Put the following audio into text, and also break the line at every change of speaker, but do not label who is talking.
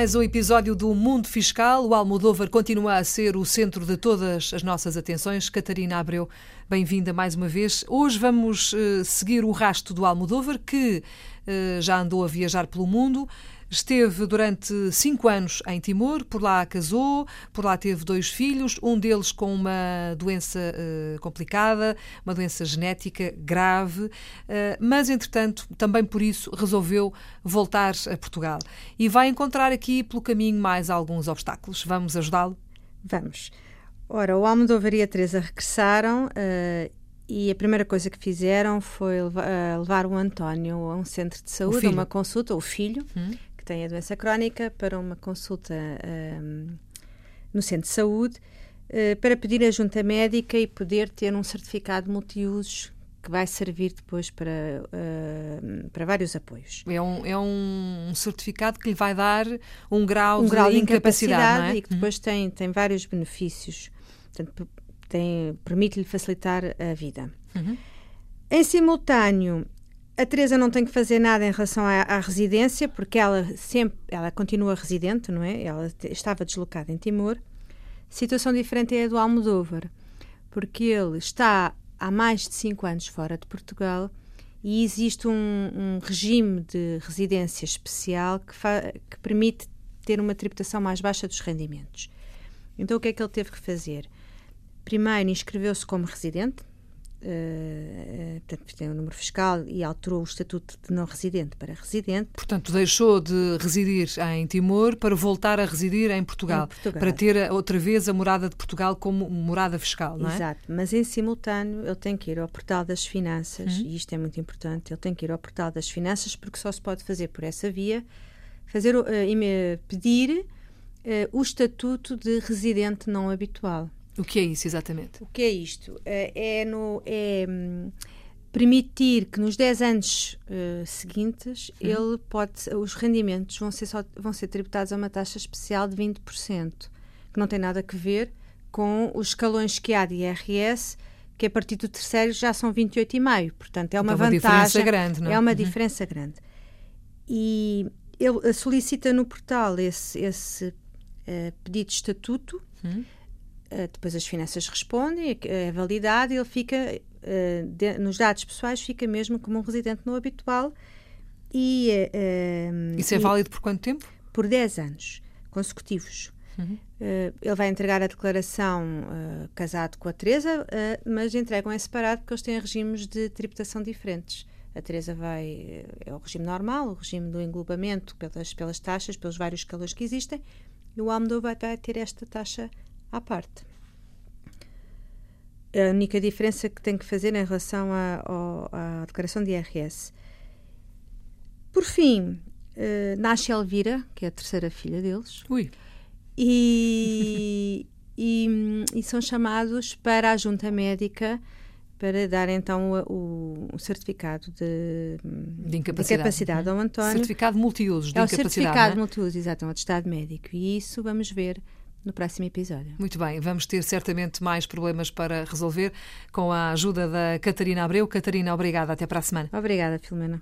mais um episódio do Mundo Fiscal. O Almodóvar continua a ser o centro de todas as nossas atenções. Catarina Abreu, bem-vinda mais uma vez. Hoje vamos uh, seguir o rasto do Almodóvar, que uh, já andou a viajar pelo mundo. Esteve durante cinco anos em Timor, por lá casou, por lá teve dois filhos, um deles com uma doença uh, complicada, uma doença genética grave, uh, mas entretanto, também por isso, resolveu voltar a Portugal. E vai encontrar aqui pelo caminho mais alguns obstáculos. Vamos ajudá-lo?
Vamos. Ora, o Almodóvar e a Teresa regressaram uh, e a primeira coisa que fizeram foi levar, uh, levar o António a um centro de saúde, a uma consulta, o filho, hum tem a doença crónica para uma consulta um, no centro de saúde uh, para pedir a junta médica e poder ter um certificado multiusos que vai servir depois para, uh, para vários apoios.
É um, é um certificado que lhe vai dar um grau, um de, grau de incapacidade, incapacidade
é? e que depois uhum. tem, tem vários benefícios. Portanto, permite-lhe facilitar a vida. Uhum. Em simultâneo, a Teresa não tem que fazer nada em relação à, à, residência, porque ela sempre, ela continua residente, não é? Ela estava deslocada em Timor. Situação diferente é a do Almodóvar, porque ele está há mais de cinco anos fora de Portugal e existe um, um regime de residência especial que, que permite ter uma tributação mais baixa dos rendimentos. Então, o que é que ele teve que fazer? Primeiro, inscreveu-se como residente, Uh, tem o um número fiscal e alterou o estatuto de não residente para residente.
Portanto, deixou de residir em Timor para voltar a residir em Portugal, em Portugal. para ter outra vez a morada de Portugal como morada fiscal, não
é? Exato, mas em simultâneo ele tem que ir ao portal das finanças, uhum. e isto é muito importante, ele tem que ir ao portal das finanças porque só se pode fazer por essa via, fazer, uh, pedir uh, o estatuto de residente não habitual.
O que é isso exatamente?
O que é isto? É, é, no, é hum, permitir que nos 10 anos uh, seguintes uhum. ele pode, os rendimentos vão ser, só, vão ser tributados a uma taxa especial de 20%, que não tem nada a ver com os escalões que há de IRS, que a partir do terceiro já são 28,5%. Portanto, é uma então, vantagem. Uma diferença grande, não é? É uma uhum. diferença grande. E ele solicita no portal esse, esse uh, pedido de estatuto. Uhum eh, depois as finanças respondem, é, é validado e ele fica, uh, de, nos dados pessoais, fica mesmo como um residente não habitual. E,
uh, Isso é e, válido por quanto tempo?
Por 10 anos consecutivos. Uhum. Uh, ele vai entregar a declaração casado com a Teresa, mas entregam em separado porque eles têm regimes de tributação diferentes. A Teresa vai. É o regime normal, o regime do englobamento pelas, pelas taxas, pelos vários calores que existem, e o Almodóvar vai ter esta taxa à parte. A única diferença que tem que fazer em relação à, à declaração de IRS. Por fim, uh, nasce Elvira, que é a terceira filha deles.
Ui.
E, e, e, são chamados para a junta médica para dar então o, o certificado de,
de incapacidade, de incapacidade
ao António.
Certificado multiuso de
é
incapacidade.
É o certificado
é?
multiuso, exato, um atestado médico. E isso vamos ver no próximo episódio.
Muito bem, vamos ter certamente mais problemas para resolver com a ajuda da Catarina Abreu. Catarina, obrigada. Até para a semana.
Obrigada, Filomena.